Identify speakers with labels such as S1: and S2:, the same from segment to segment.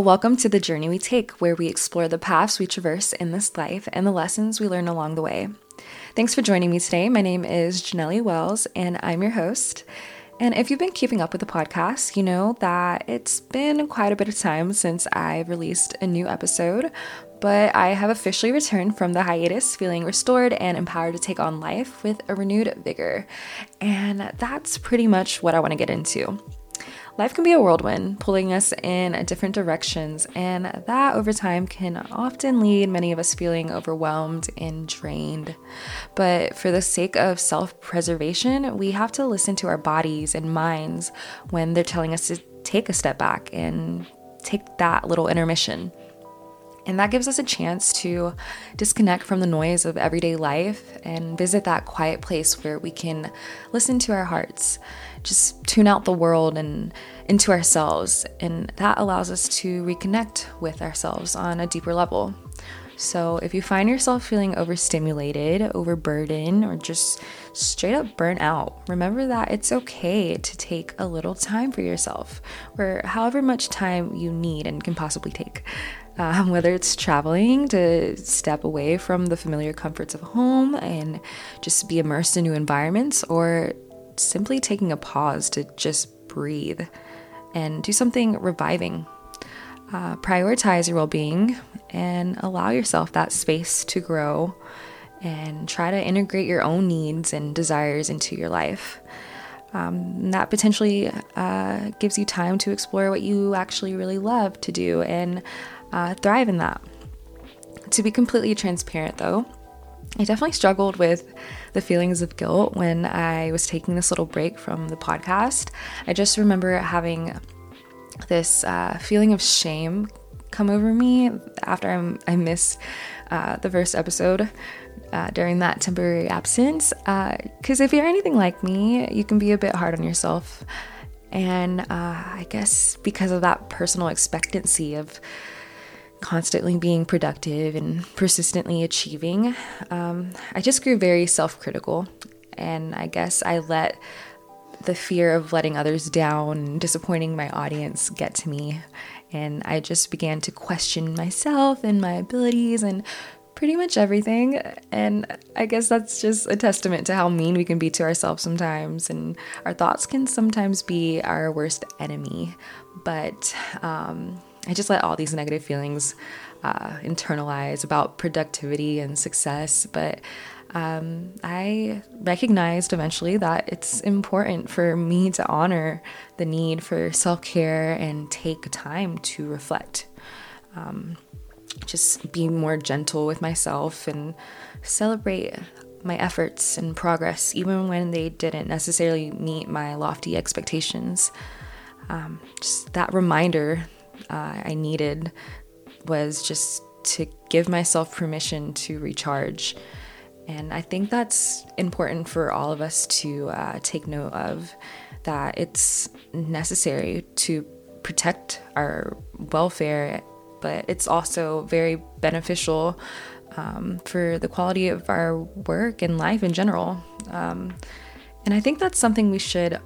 S1: Welcome to the journey we take, where we explore the paths we traverse in this life and the lessons we learn along the way. Thanks for joining me today. My name is Janelle Wells, and I'm your host. And if you've been keeping up with the podcast, you know that it's been quite a bit of time since I've released a new episode, but I have officially returned from the hiatus feeling restored and empowered to take on life with a renewed vigor. And that's pretty much what I want to get into. Life can be a whirlwind, pulling us in different directions, and that over time can often lead many of us feeling overwhelmed and drained. But for the sake of self preservation, we have to listen to our bodies and minds when they're telling us to take a step back and take that little intermission. And that gives us a chance to disconnect from the noise of everyday life and visit that quiet place where we can listen to our hearts, just tune out the world and into ourselves. And that allows us to reconnect with ourselves on a deeper level. So, if you find yourself feeling overstimulated, overburdened, or just straight up burnt out, remember that it's okay to take a little time for yourself, or however much time you need and can possibly take. Um, whether it's traveling to step away from the familiar comforts of home and just be immersed in new environments, or simply taking a pause to just breathe and do something reviving. Uh, prioritize your well being and allow yourself that space to grow and try to integrate your own needs and desires into your life. Um, that potentially uh, gives you time to explore what you actually really love to do and uh, thrive in that. To be completely transparent, though, I definitely struggled with the feelings of guilt when I was taking this little break from the podcast. I just remember having this uh, feeling of shame come over me after I'm, i missed uh, the first episode uh, during that temporary absence. Because uh, if you're anything like me, you can be a bit hard on yourself. And uh, I guess because of that personal expectancy of constantly being productive and persistently achieving, um, I just grew very self critical. And I guess I let the fear of letting others down and disappointing my audience get to me. And I just began to question myself and my abilities and pretty much everything. And I guess that's just a testament to how mean we can be to ourselves sometimes. And our thoughts can sometimes be our worst enemy. But um, I just let all these negative feelings uh, internalize about productivity and success. But um, I recognized eventually that it's important for me to honor the need for self care and take time to reflect. Um, just be more gentle with myself and celebrate my efforts and progress, even when they didn't necessarily meet my lofty expectations. Um, just that reminder uh, I needed was just to give myself permission to recharge. And I think that's important for all of us to uh, take note of that it's necessary to protect our welfare, but it's also very beneficial um, for the quality of our work and life in general. Um, and I think that's something we should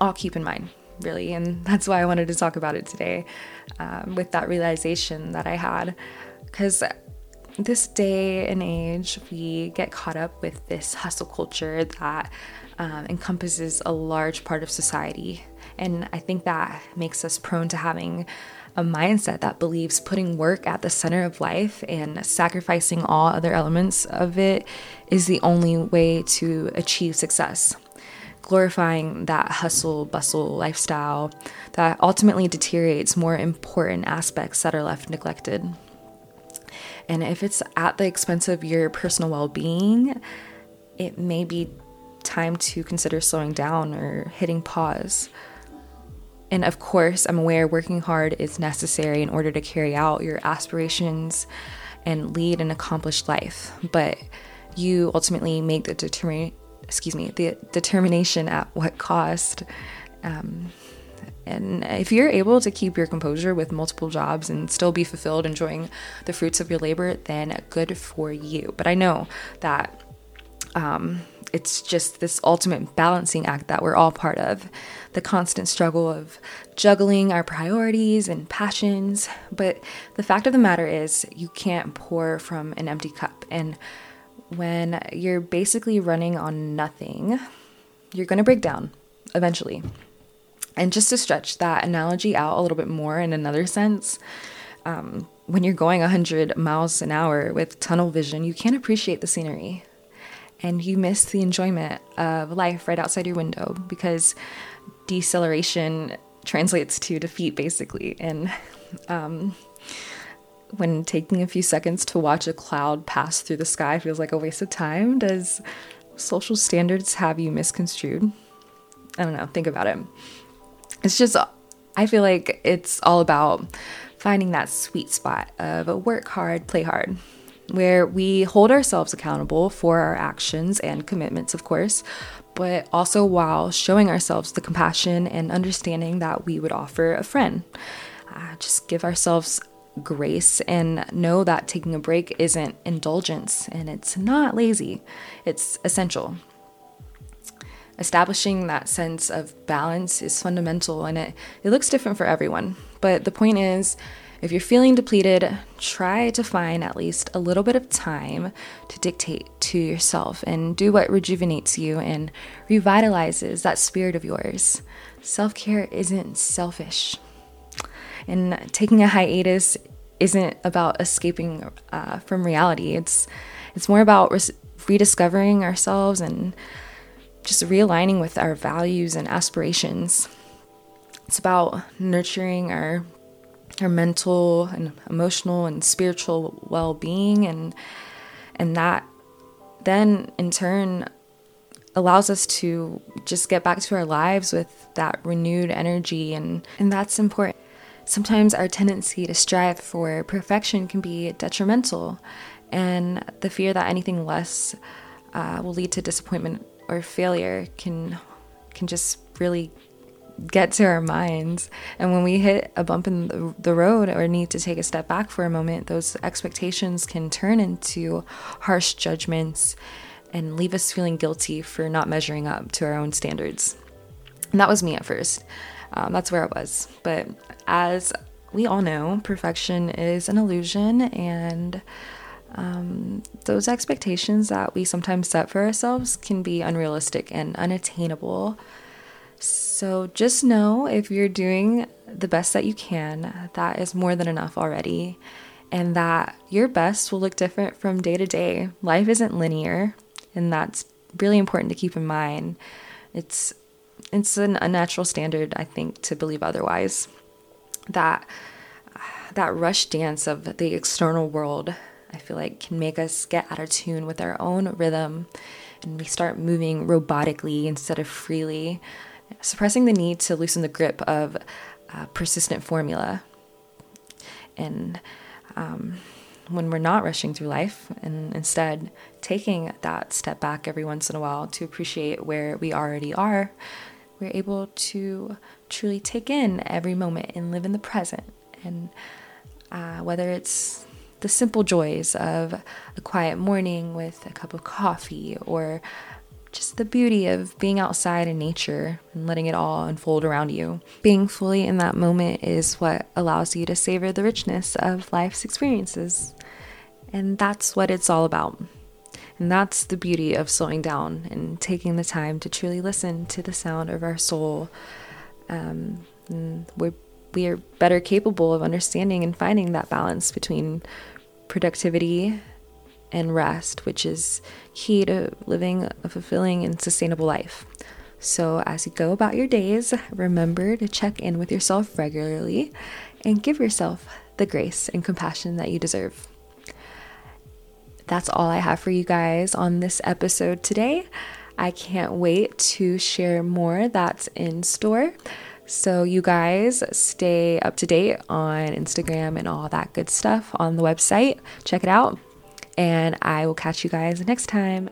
S1: all keep in mind really. And that's why I wanted to talk about it today um, with that realization that I had. Because this day and age, we get caught up with this hustle culture that um, encompasses a large part of society. And I think that makes us prone to having a mindset that believes putting work at the center of life and sacrificing all other elements of it is the only way to achieve success glorifying that hustle bustle lifestyle that ultimately deteriorates more important aspects that are left neglected. And if it's at the expense of your personal well being, it may be time to consider slowing down or hitting pause. And of course, I'm aware working hard is necessary in order to carry out your aspirations and lead an accomplished life. But you ultimately make the determination excuse me, the determination at what cost. Um, and if you're able to keep your composure with multiple jobs and still be fulfilled enjoying the fruits of your labor, then good for you. But I know that Um, it's just this ultimate balancing act that we're all part of the constant struggle of juggling our priorities and passions. But the fact of the matter is, you can't pour from an empty cup. And when you're basically running on nothing, you're going to break down eventually. And just to stretch that analogy out a little bit more in another sense, um, when you're going 100 miles an hour with tunnel vision, you can't appreciate the scenery and you miss the enjoyment of life right outside your window because deceleration translates to defeat basically and um, when taking a few seconds to watch a cloud pass through the sky feels like a waste of time. Does social standards have you misconstrued? I don't know. Think about it. It's just i feel like it's all about finding that sweet spot of a work hard play hard where we hold ourselves accountable for our actions and commitments, of course, but also while showing ourselves the compassion and understanding that we would offer a friend. Uh, just give ourselves grace and know that taking a break isn't indulgence and it's not lazy, it's essential. Establishing that sense of balance is fundamental and it, it looks different for everyone. But the point is, if you're feeling depleted, try to find at least a little bit of time to dictate to yourself and do what rejuvenates you and revitalizes that spirit of yours. Self care isn't selfish. And taking a hiatus isn't about escaping uh, from reality. It's it's more about res- rediscovering ourselves and just realigning with our values and aspirations. It's about nurturing our our mental and emotional and spiritual well-being and and that then in turn allows us to just get back to our lives with that renewed energy and and that's important sometimes our tendency to strive for perfection can be detrimental and the fear that anything less uh, will lead to disappointment or failure can can just really get to our minds. And when we hit a bump in the, the road or need to take a step back for a moment, those expectations can turn into harsh judgments and leave us feeling guilty for not measuring up to our own standards. And that was me at first. Um, that's where I was. But as we all know, perfection is an illusion, and um, those expectations that we sometimes set for ourselves can be unrealistic and unattainable so just know if you're doing the best that you can, that is more than enough already. And that your best will look different from day to day. Life isn't linear, and that's really important to keep in mind. It's it's an unnatural standard, I think, to believe otherwise. That that rush dance of the external world, I feel like can make us get out of tune with our own rhythm and we start moving robotically instead of freely suppressing the need to loosen the grip of uh, persistent formula. And um, when we're not rushing through life and instead taking that step back every once in a while to appreciate where we already are, we're able to truly take in every moment and live in the present. And uh, whether it's the simple joys of a quiet morning with a cup of coffee or just the beauty of being outside in nature and letting it all unfold around you. Being fully in that moment is what allows you to savor the richness of life's experiences. And that's what it's all about. And that's the beauty of slowing down and taking the time to truly listen to the sound of our soul. Um, we're, we are better capable of understanding and finding that balance between productivity and rest, which is key to living a fulfilling and sustainable life. So, as you go about your days, remember to check in with yourself regularly and give yourself the grace and compassion that you deserve. That's all I have for you guys on this episode today. I can't wait to share more that's in store. So, you guys stay up to date on Instagram and all that good stuff on the website. Check it out and I will catch you guys next time.